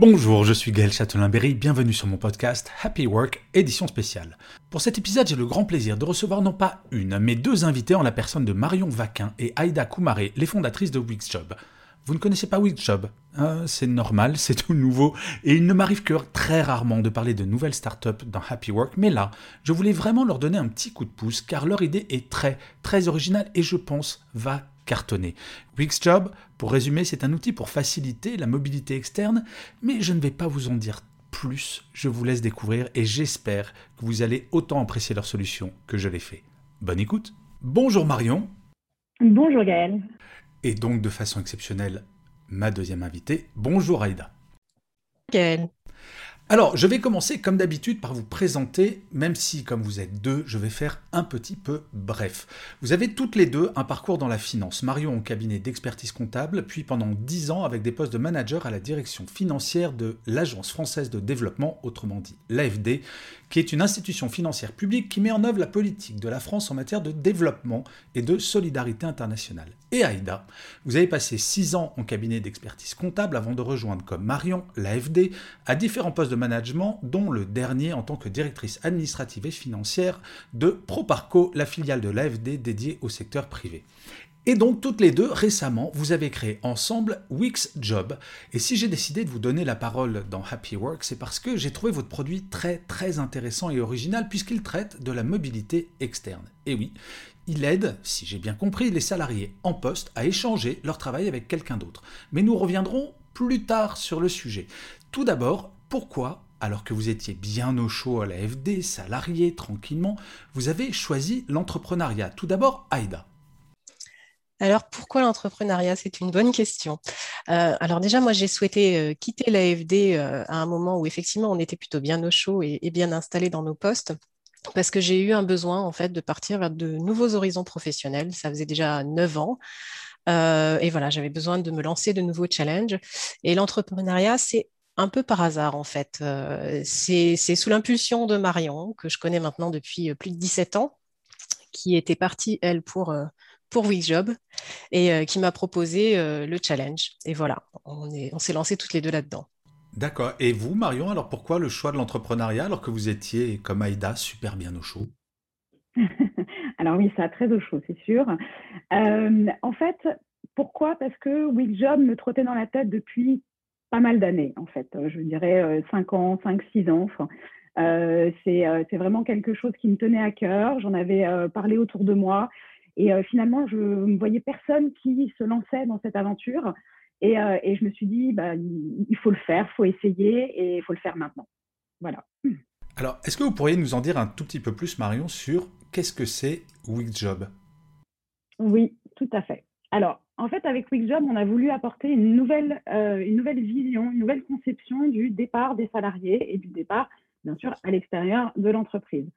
Bonjour, je suis Gaël Châtelain-Berry, bienvenue sur mon podcast Happy Work, édition spéciale. Pour cet épisode, j'ai le grand plaisir de recevoir non pas une, mais deux invités en la personne de Marion Vaquin et Aïda Koumaré, les fondatrices de Wixjob. Vous ne connaissez pas Wixjob hein, C'est normal, c'est tout nouveau, et il ne m'arrive que très rarement de parler de nouvelles startups dans Happy Work, mais là, je voulais vraiment leur donner un petit coup de pouce, car leur idée est très, très originale et je pense va cartonner. Wixjob, pour résumer, c'est un outil pour faciliter la mobilité externe, mais je ne vais pas vous en dire plus, je vous laisse découvrir et j'espère que vous allez autant apprécier leur solution que je l'ai fait. Bonne écoute. Bonjour Marion. Bonjour Gaël. Et donc de façon exceptionnelle, ma deuxième invitée. Bonjour Aïda. Gaël. Alors, je vais commencer comme d'habitude par vous présenter, même si comme vous êtes deux, je vais faire un petit peu bref. Vous avez toutes les deux un parcours dans la finance. Marion au cabinet d'expertise comptable, puis pendant dix ans avec des postes de manager à la direction financière de l'Agence française de développement, autrement dit l'AFD, qui est une institution financière publique qui met en œuvre la politique de la France en matière de développement et de solidarité internationale. Et Aïda, vous avez passé six ans en cabinet d'expertise comptable avant de rejoindre comme Marion l'AFD à différents postes de management, dont le dernier en tant que directrice administrative et financière de Proparco, la filiale de l'AFD dédiée au secteur privé. Et donc, toutes les deux, récemment, vous avez créé ensemble Wix Job. Et si j'ai décidé de vous donner la parole dans Happy Work, c'est parce que j'ai trouvé votre produit très très intéressant et original puisqu'il traite de la mobilité externe. Et oui, il aide, si j'ai bien compris, les salariés en poste à échanger leur travail avec quelqu'un d'autre. Mais nous reviendrons plus tard sur le sujet. Tout d'abord, pourquoi alors que vous étiez bien au chaud à la FD, salarié, tranquillement, vous avez choisi l'entrepreneuriat? Tout d'abord, Aïda. Alors, pourquoi l'entrepreneuriat? C'est une bonne question. Euh, alors déjà, moi, j'ai souhaité euh, quitter l'AFD euh, à un moment où effectivement, on était plutôt bien au chaud et, bien installé dans nos postes parce que j'ai eu un besoin en fait de partir vers de nouveaux horizons professionnels. Ça faisait déjà neuf ans. et voilà, j'avais besoin de me lancer de nouveaux challenges. Et l'entrepreneuriat, c'est un peu par hasard en fait. c'est sous l'impulsion de Marion, que je connais maintenant depuis plus de 17 ans, qui était partie, elle, pour pour Wixjob et euh, qui m'a proposé euh, le challenge. Et voilà, on s'est on lancé toutes les deux là-dedans. D'accord. Et vous, Marion, alors pourquoi le choix de l'entrepreneuriat alors que vous étiez, comme Aïda, super bien au chaud? Alors oui, ça a très au chaud, c'est sûr. Euh, en fait, pourquoi? Parce que Wixjob me trottait dans la tête depuis pas mal d'années, en fait. Je dirais 5 ans, 5, 6 ans. Enfin, c'est vraiment quelque chose qui me tenait à cœur. J'en avais parlé autour de moi. Et euh, finalement, je ne voyais personne qui se lançait dans cette aventure. Et, euh, et je me suis dit, bah, il faut le faire, il faut essayer et il faut le faire maintenant. Voilà. Alors, est-ce que vous pourriez nous en dire un tout petit peu plus, Marion, sur qu'est-ce que c'est Wixjob Oui, tout à fait. Alors, en fait, avec Wixjob, on a voulu apporter une nouvelle, euh, une nouvelle vision, une nouvelle conception du départ des salariés et du départ, bien sûr, à l'extérieur de l'entreprise.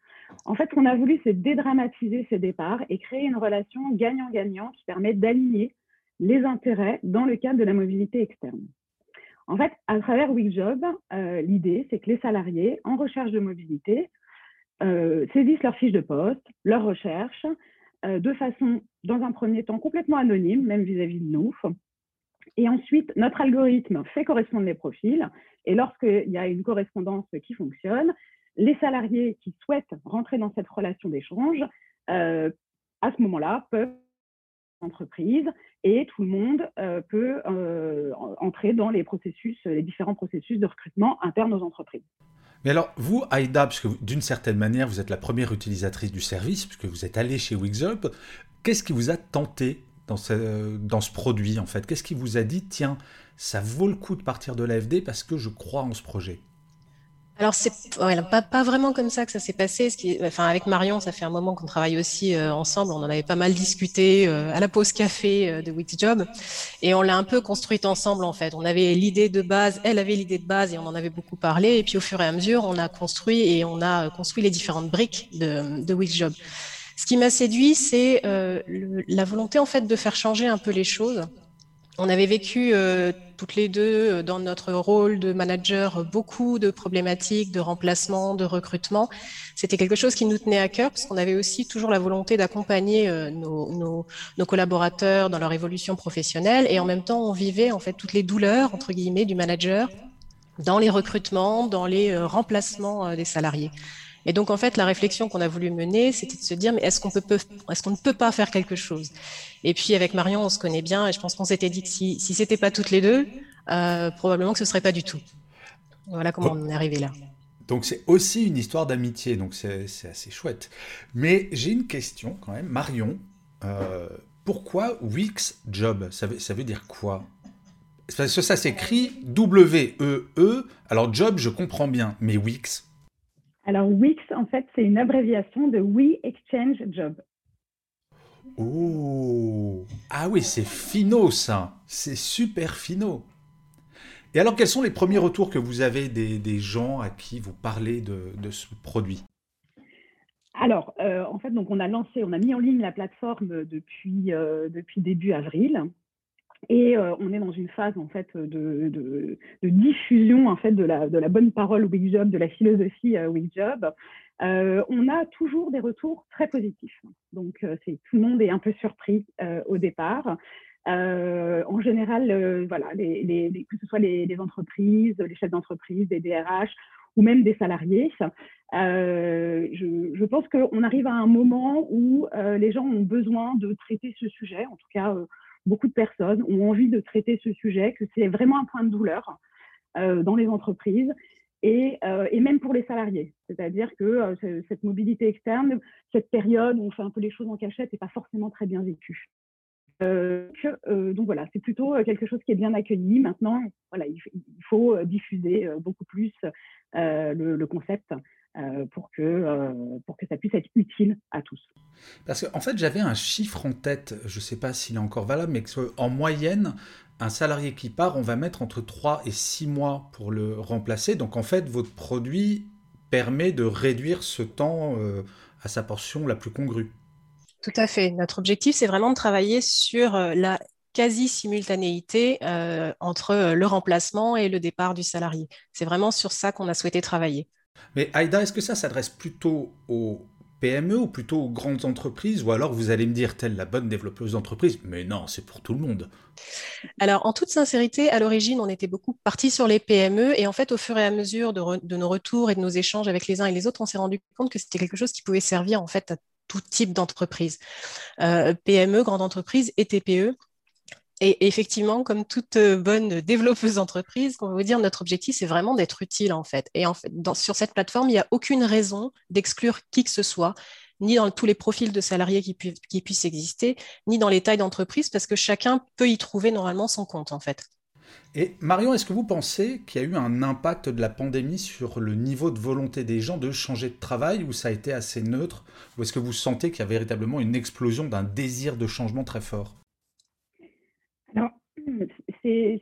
En fait, ce qu'on a voulu, c'est dédramatiser ces départs et créer une relation gagnant-gagnant qui permet d'aligner les intérêts dans le cadre de la mobilité externe. En fait, à travers Wixjob, euh, l'idée, c'est que les salariés en recherche de mobilité euh, saisissent leurs fiches de poste, leurs recherches, euh, de façon, dans un premier temps, complètement anonyme, même vis-à-vis -vis de nous. Et ensuite, notre algorithme fait correspondre les profils. Et lorsqu'il y a une correspondance qui fonctionne, les salariés qui souhaitent rentrer dans cette relation d'échange, euh, à ce moment-là, peuvent entreprise et tout le monde euh, peut euh, entrer dans les les différents processus de recrutement internes aux entreprises. Mais alors, vous, Aïda, parce que d'une certaine manière, vous êtes la première utilisatrice du service, puisque vous êtes allée chez Wixup, qu'est-ce qui vous a tenté dans ce, produit, en fait Qu'est-ce qui vous a dit, tiens, ça vaut le coup de partir de l'AFD parce que je crois en ce projet? Alors, c'est pas, pas, vraiment comme ça que ça s'est passé. Enfin, avec Marion, ça fait un moment qu'on travaille aussi euh, ensemble. On en avait pas mal discuté euh, à la pause café euh, de Wixjob. Et on l'a un peu construite ensemble, en fait. On avait l'idée de base, elle avait l'idée de base et on en avait beaucoup parlé. Et puis, au fur et à mesure, on a construit et on a construit les différentes briques de, de Wixjob. Ce qui m'a séduit, c'est la volonté, en fait, de faire changer un peu les choses. On avait vécu euh, toutes les deux euh, dans notre rôle de manager beaucoup de problématiques de remplacement, de recrutement. C'était quelque chose qui nous tenait à cœur parce qu'on avait aussi toujours la volonté d'accompagner euh, nos, collaborateurs dans leur évolution professionnelle et en même temps on vivait en fait toutes les douleurs entre guillemets du manager dans les recrutements, dans les remplacements des salariés. Et donc, en fait, la réflexion qu'on a voulu mener, c'était de se dire, mais est-ce qu'on ne peut pas faire quelque chose? Et puis, avec Marion, on se connaît bien, et je pense qu'on s'était dit que si, si c'était pas toutes les deux, euh, probablement que ce serait pas du tout. Voilà comment on est arrivé là. Donc, c'est aussi une histoire d'amitié, donc c'est, assez chouette. Mais j'ai une question quand même, Marion. Euh, pourquoi Wix Job? Ça veut, dire quoi? Parce que ça s'écrit W-E-E. -E. Alors, job, je comprends bien, mais Wix? Alors, Wix, en fait, c'est une abréviation de We Exchange Job. Oh Ah oui, c'est finaux, ça C'est super finaux Et alors, quels sont les premiers retours que vous avez des, gens à qui vous parlez de, ce produit? Alors, euh, en fait, donc on a lancé, on a mis en ligne la plateforme depuis, euh, depuis début avril. Et euh, on est dans une phase en fait de, diffusion en fait de la, bonne parole Wixjob, de la philosophie euh, Wixjob. Euh, on a toujours des retours très positifs. Donc tout le monde est un peu surpris au départ. en général, voilà, que ce soit les, les entreprises, les chefs d'entreprise, des DRH ou même des salariés. Je, je, pense qu'on arrive à un moment où les gens ont besoin de traiter ce sujet, en tout cas beaucoup de personnes ont envie de traiter ce sujet, que c'est vraiment un point de douleur euh, dans les entreprises et, euh, et, même pour les salariés. C'est-à-dire que euh, cette mobilité externe, cette période où on fait un peu les choses en cachette n'est pas forcément très bien vécue. donc voilà, c'est plutôt quelque chose qui est bien accueilli. Maintenant, voilà, il, faut diffuser beaucoup plus le, concept euh, pour, que, euh, pour que ça puisse être utile à tous. Parce qu'en en fait, j'avais un chiffre en tête, je ne sais pas s'il est encore valable, mais en moyenne, un salarié qui part, on va mettre entre 3 et 6 mois pour le remplacer. Donc en fait, votre produit permet de réduire ce temps euh, à sa portion la plus congrue. Tout à fait. Notre objectif, c'est vraiment de travailler sur la quasi-simultanéité entre le remplacement et le départ du salarié. C'est vraiment sur ça qu'on a souhaité travailler. Mais Aïda, est-ce que ça s'adresse plutôt aux PME ou plutôt aux grandes entreprises? Ou alors vous allez me dire, telle la bonne développeuse d'entreprise, mais non, c'est pour tout le monde. Alors, en toute sincérité, à l'origine, on était beaucoup parti sur les PME et en fait, au fur et à mesure de, nos retours et de nos échanges avec les uns et les autres, on s'est rendu compte que c'était quelque chose qui pouvait servir en fait à tout type d'entreprise. Euh, PME, grande entreprise et TPE. Et effectivement, comme toute euh, bonne développeuse d'entreprise, on va vous dire, notre objectif, c'est vraiment d'être utile, en fait. Et en fait, sur cette plateforme, il n'y a aucune raison d'exclure qui que ce soit, ni dans tous les profils de salariés qui, qui puissent exister, ni dans les tailles d'entreprise, parce que chacun peut y trouver normalement son compte, en fait. Et Marion, est-ce que vous pensez qu'il y a eu un impact de la pandémie sur le niveau de volonté des gens de changer de travail, ou ça a été assez neutre, ou est-ce que vous sentez qu'il y a véritablement une explosion d'un désir de changement très fort?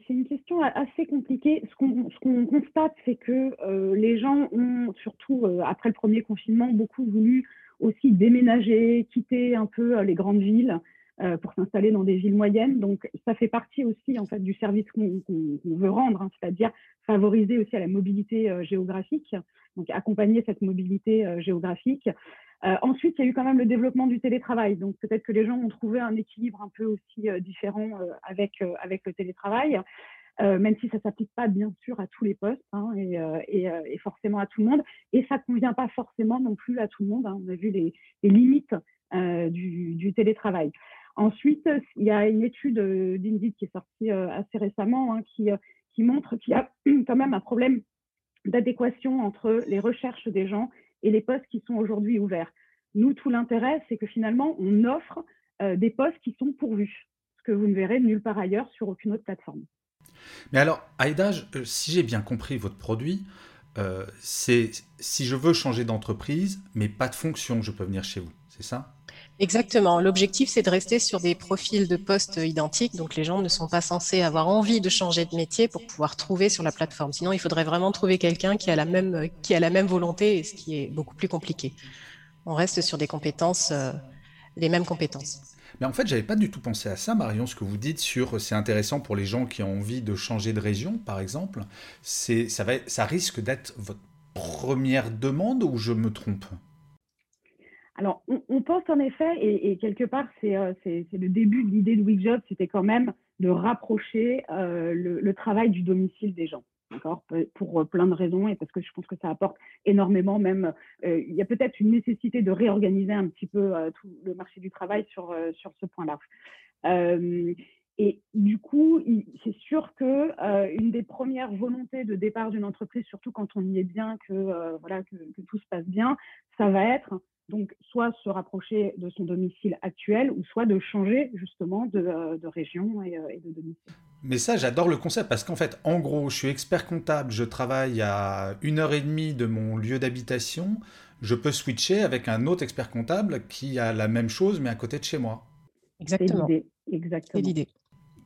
C'est une question assez compliquée. Ce qu'on constate, c'est que euh, les gens ont, surtout euh, après le premier confinement, beaucoup voulu aussi déménager, quitter un peu euh, les grandes villes pour s'installer dans des villes moyennes. Donc, ça fait partie aussi en fait du service qu'on veut rendre, hein, c'est-à-dire favoriser aussi à la mobilité géographique, donc accompagner cette mobilité géographique. Euh, ensuite, il y a eu quand même le développement du télétravail. Donc, peut-être que les gens ont trouvé un équilibre un peu aussi euh, différent euh, avec, avec le télétravail, même si ça ne s'applique pas, bien sûr, à tous les postes hein, et, et, forcément à tout le monde. Et ça ne convient pas forcément non plus à tout le monde. Hein. On a vu les, limites du, télétravail. Ensuite, il y a une étude d'Indeed qui est sortie assez récemment hein, qui, qui montre qu'il y a quand même un problème d'adéquation entre les recherches des gens et les postes qui sont aujourd'hui ouverts. Nous, tout l'intérêt, c'est que finalement, on offre euh, des postes qui sont pourvus, ce que vous ne verrez nulle part ailleurs sur aucune autre plateforme. Mais alors, Aïda, euh, si j'ai bien compris votre produit, euh, c'est si je veux changer d'entreprise, mais pas de fonction, je peux venir chez vous, c'est ça? Exactement. L'objectif, c'est de rester sur des profils de postes identiques. Donc, les gens ne sont pas censés avoir envie de changer de métier pour pouvoir trouver sur la plateforme. Sinon, il faudrait vraiment trouver quelqu'un qui a la même, qui a la même volonté, ce qui est beaucoup plus compliqué. On reste sur des compétences, euh, les mêmes compétences. Mais en fait, j'avais pas du tout pensé à ça, Marion, ce que vous dites sur c'est intéressant pour les gens qui ont envie de changer de région, par exemple. C'est ça risque d'être votre première demande ou je me trompe? Alors, on, pense en effet, et, quelque part, euh, c'est le début de l'idée de WeJob, c'était quand même de rapprocher euh, le, travail du domicile des gens, d'accord Pour euh, plein de raisons, et parce que je pense que ça apporte énormément, même, il y a peut-être une nécessité de réorganiser un petit peu tout le marché du travail sur, sur ce point-là. Et du coup, c'est sûr que une des premières volontés de départ d'une entreprise, surtout quand on y est bien, que voilà que, tout se passe bien, ça va être donc soit se rapprocher de son domicile actuel ou soit de changer justement de, euh, région et, euh, et, de domicile. Mais ça, j'adore le concept parce qu'en fait, en gros, je suis expert comptable, je travaille à une heure et demie de mon lieu d'habitation, je peux switcher avec un autre expert comptable qui a la même chose mais à côté de chez moi. Exactement. C'est l'idée.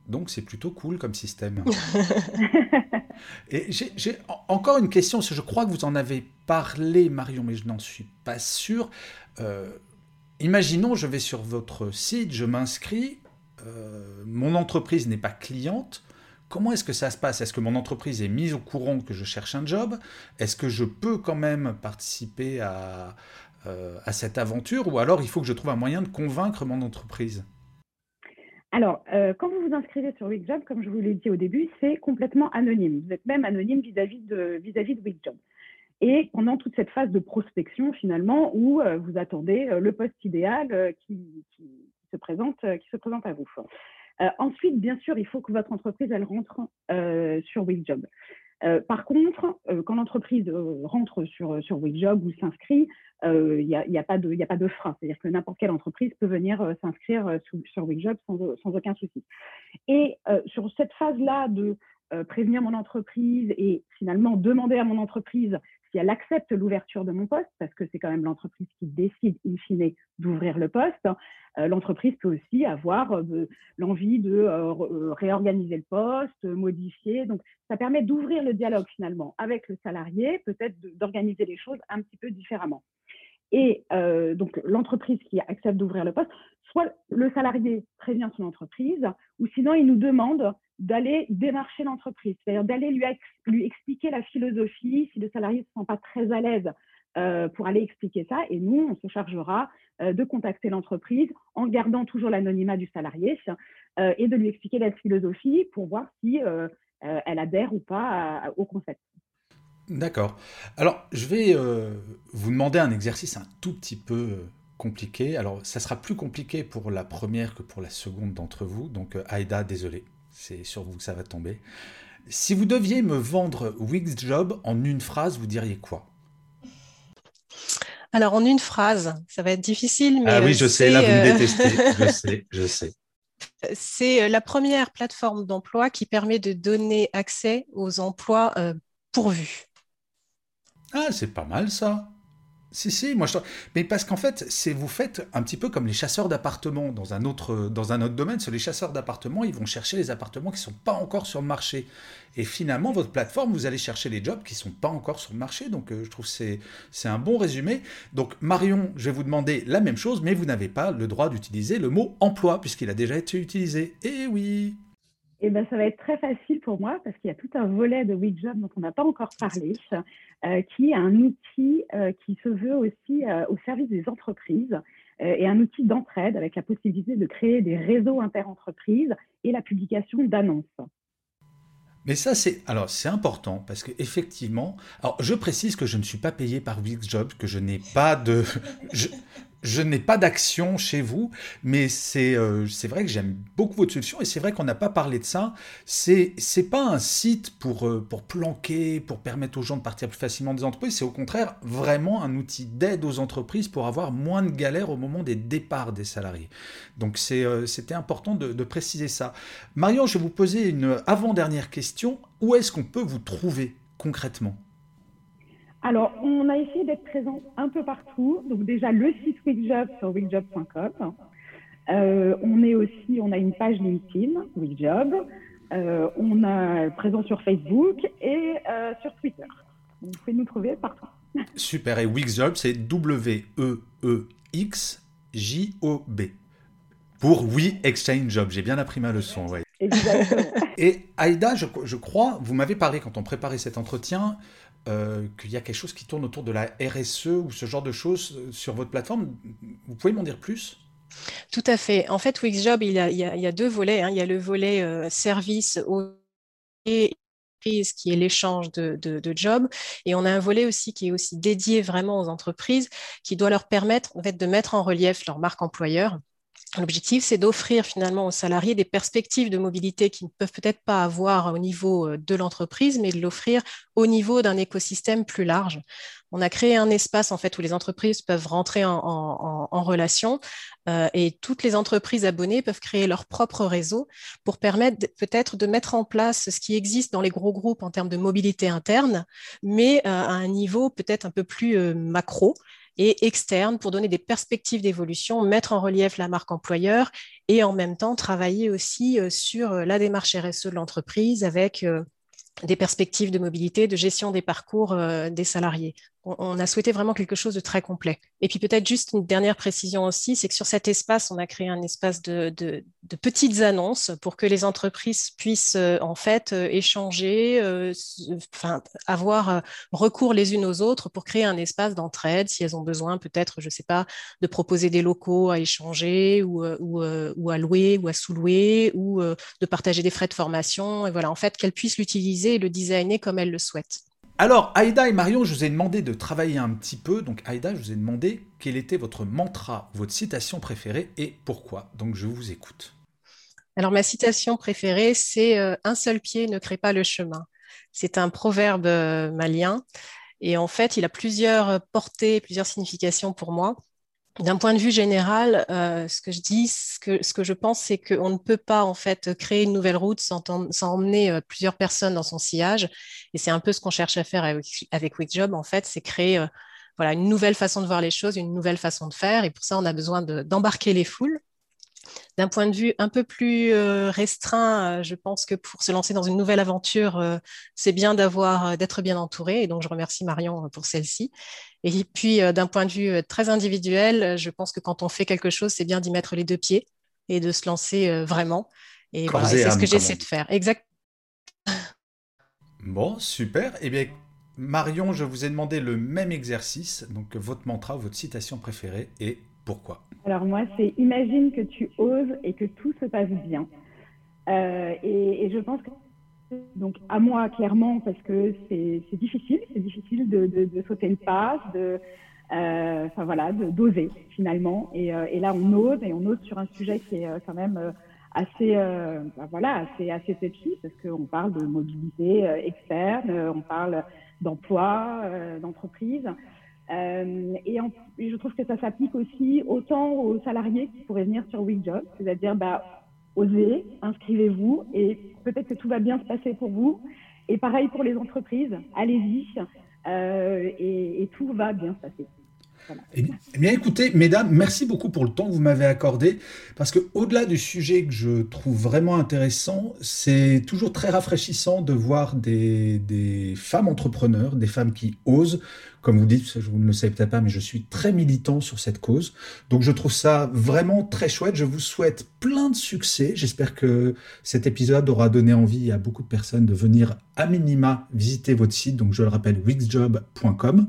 Donc c'est plutôt cool comme système. Et j'ai encore une question, parce que je crois que vous en avez parlé, Marion, mais je n'en suis pas sûr. Euh, imaginons, je vais sur votre site, je m'inscris, euh, mon entreprise n'est pas cliente. Comment est-ce que ça se passe? Est-ce que mon entreprise est mise au courant que je cherche un job? Est-ce que je peux quand même participer à, euh, à cette aventure? Ou alors il faut que je trouve un moyen de convaincre mon entreprise? Alors, euh, quand vous vous inscrivez sur Wixjob, comme je vous l'ai dit au début, c'est complètement anonyme. Vous êtes même anonyme vis-à-vis de, de Wixjob. Et pendant toute cette phase de prospection, finalement, où euh, vous attendez euh, le poste idéal qui, se présente, qui se présente à vous. ensuite, bien sûr, il faut que votre entreprise elle rentre sur Wixjob. Euh, par contre, euh, quand l'entreprise euh, rentre sur, sur ou s'inscrit, il n'y a, pas de, frein. C'est-à-dire que n'importe quelle entreprise peut venir s'inscrire sur WeJob sans, aucun souci. Et sur cette phase-là de prévenir mon entreprise et finalement demander à mon entreprise si elle accepte l'ouverture de mon poste, parce que c'est quand même l'entreprise qui décide in fine d'ouvrir le poste, euh, l'entreprise peut aussi avoir euh, l'envie de euh, réorganiser le poste, modifier. Donc, ça permet d'ouvrir le dialogue finalement avec le salarié, peut-être d'organiser les choses un petit peu différemment. Et donc, l'entreprise qui accepte d'ouvrir le poste, soit le salarié prévient son entreprise, ou sinon il nous demande d'aller démarcher l'entreprise, c'est-à-dire d'aller lui, expliquer la philosophie si le salarié ne se sent pas très à l'aise euh, pour aller expliquer ça. Et nous, on se chargera euh, de contacter l'entreprise en gardant toujours l'anonymat du salarié euh, et de lui expliquer la philosophie pour voir si elle adhère ou pas au concept. D'accord. Alors, je vais vous demander un exercice un tout petit peu compliqué. Alors, ça sera plus compliqué pour la première que pour la seconde d'entre vous. Donc, Aïda, désolé c'est sur vous que ça va tomber. Si vous deviez me vendre Wix Job en une phrase, vous diriez quoi? Alors en une phrase, ça va être difficile. Mais ah oui, je sais, là vous me euh, détestez. je sais, je sais. C'est euh, la première plateforme d'emploi qui permet de donner accès aux emplois euh, pourvus. Ah, c'est pas mal ça. Si, si, moi je... Mais parce qu'en fait, c'est vous faites un petit peu comme les chasseurs d'appartements dans, un autre, dans un autre domaine. Les chasseurs d'appartements, ils vont chercher les appartements qui ne sont pas encore sur le marché. Et finalement, votre plateforme, vous allez chercher les jobs qui ne sont pas encore sur le marché. Donc euh, je trouve que c'est un bon résumé. Donc Marion, je vais vous demander la même chose, mais vous n'avez pas le droit d'utiliser le mot emploi, puisqu'il a déjà été utilisé. Eh oui eh ben, ça va être très facile pour moi parce qu'il y a tout un volet de WeJob dont on n'a pas encore parlé, euh, qui est un outil euh, qui se veut aussi euh, au service des entreprises et un outil d'entraide avec la possibilité de créer des réseaux interentreprises et la publication d'annonces. Mais ça, c'est alors c'est important parce que effectivement, alors je précise que je ne suis pas payé par WixJob, que je n'ai pas de, n'ai pas d'action chez vous, mais c'est euh, c'est vrai que j'aime beaucoup votre solution et c'est vrai qu'on n'a pas parlé de ça. C'est c'est pas un site pour euh, pour planquer, pour permettre aux gens de partir plus facilement des entreprises. C'est au contraire vraiment un outil d'aide aux entreprises pour avoir moins de galères au moment des départs des salariés. Donc euh, c'était important de, de préciser ça. Marion, je vais vous poser une avant-dernière question. Où est-ce qu'on peut vous trouver concrètement? Alors, on a essayé d'être présent un peu partout. Donc déjà, le site Wigjob sur wigjob.com. Euh, on est aussi, on a une page LinkedIn, Wigjob. Euh, on est présent sur Facebook et euh, sur Twitter. Vous pouvez nous trouver partout. Super. Et Wigjob, c'est W-E-E-X-J-O-B. Pour We Exchange Job. J'ai bien appris ma leçon. Ouais. Exactement. Et Aïda, je, je crois, vous m'avez parlé quand on préparait cet entretien euh, qu'il y a quelque chose qui tourne autour de la RSE ou ce genre de choses euh, sur votre plateforme. Vous pouvez m'en dire plus? Tout à fait. En fait, Wixjob, il y a, il y a, il y a deux volets. Hein. Il y a le volet euh, service au et qui est l'échange de, de, de jobs. Et on a un volet aussi qui est aussi dédié vraiment aux entreprises, qui doit leur permettre en fait, de mettre en relief leur marque employeur L'objectif, c'est d'offrir finalement aux salariés des perspectives de mobilité qu'ils ne peuvent peut-être pas avoir au niveau euh, de l'entreprise, mais de l'offrir au niveau d'un écosystème plus large. On a créé un espace en fait où les entreprises peuvent rentrer en, relation euh, et toutes les entreprises abonnées peuvent créer leur propre réseau pour permettre peut-être de mettre en place ce qui existe dans les gros groupes en termes de mobilité interne, mais euh, à un niveau peut-être un peu plus euh, macro et externe pour donner des perspectives d'évolution, mettre en relief la marque employeur et en même temps travailler aussi euh, sur euh, la démarche RSE de l'entreprise avec euh, des perspectives de mobilité, de gestion des parcours des salariés on a souhaité vraiment quelque chose de très complet. Et puis peut-être juste une dernière précision aussi, c'est que sur cet espace, on a créé un espace de, petites annonces pour que les entreprises puissent euh, en fait euh, échanger, euh, enfin, avoir recours les unes aux autres pour créer un espace d'entraide si elles ont besoin peut-être, je ne sais pas, de proposer des locaux à échanger ou, à louer ou à sous-louer ou de partager des frais de formation. Et voilà, en fait, qu'elles puissent l'utiliser et le designer comme elles le souhaitent. Alors, Aïda et Marion, je vous ai demandé de travailler un petit peu. Donc, Aïda, je vous ai demandé quel était votre mantra, votre citation préférée et pourquoi. Donc, je vous écoute. Alors, ma citation préférée, c'est euh, Un seul pied ne crée pas le chemin. C'est un proverbe euh, malien. Et en fait, il a plusieurs portées, plusieurs significations pour moi. D'un point de vue général, euh, ce que je dis, ce que, ce que je pense, c'est qu'on ne peut pas en fait créer une nouvelle route sans, emmener euh, plusieurs personnes dans son sillage. Et c'est un peu ce qu'on cherche à faire avec, avec Wixjob, en fait, c'est créer euh, voilà, une nouvelle façon de voir les choses, une nouvelle façon de faire. Et pour ça, on a besoin d'embarquer les foules. D'un point de vue un peu plus euh, restreint, euh, je pense que pour se lancer dans une nouvelle aventure, euh, c'est bien d'avoir d'être bien entouré. Et donc, je remercie Marion pour celle-ci. Et puis, d'un point de vue très individuel, je pense que quand on fait quelque chose, c'est bien d'y mettre les deux pieds et de se lancer vraiment. Et voilà, c'est ce que j'essaie de faire. Exact. Bon, super. Eh bien, Marion, je vous ai demandé le même exercice. Donc, votre mantra, votre citation préférée et pourquoi? Alors moi, c'est imagine que tu oses et que tout se passe bien. Euh, et, je pense que donc à moi clairement parce que c'est difficile, c'est difficile de, sauter le pas, de euh, voilà, d'oser finalement. Euh, et, là, on ose et on ose sur un sujet qui est quand même assez bah, voilà assez assez touchy parce qu'on parle de mobilité externe, on parle d'emploi, d'entreprise. Euh, et, je trouve que ça s'applique aussi autant aux salariés qui pourraient venir sur WeJob, c'est-à-dire bah, osez, inscrivez-vous et peut-être que tout va bien se passer pour vous. Et pareil pour les entreprises, allez-y euh, et tout va bien se passer. Eh, eh bien, écoutez, mesdames, merci beaucoup pour le temps que vous m'avez accordé, parce que au-delà du sujet que je trouve vraiment intéressant, c'est toujours très rafraîchissant de voir des, des, femmes entrepreneurs, des femmes qui osent. Comme vous dites, vous ne le savez peut-être pas, mais je suis très militant sur cette cause. Donc, je trouve ça vraiment très chouette. Je vous souhaite plein de succès. J'espère que cet épisode aura donné envie à beaucoup de personnes de venir à minima visiter votre site. Donc, je le rappelle, wixjob.com.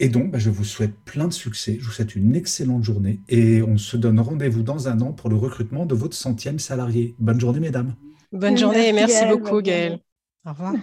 Et donc, bah, je vous souhaite plein de succès, je vous souhaite une excellente journée et on se donne rendez-vous dans un an pour le recrutement de votre centième salarié. Bonne journée, mesdames. Bonne journée et merci beaucoup, Gaëlle. Au revoir.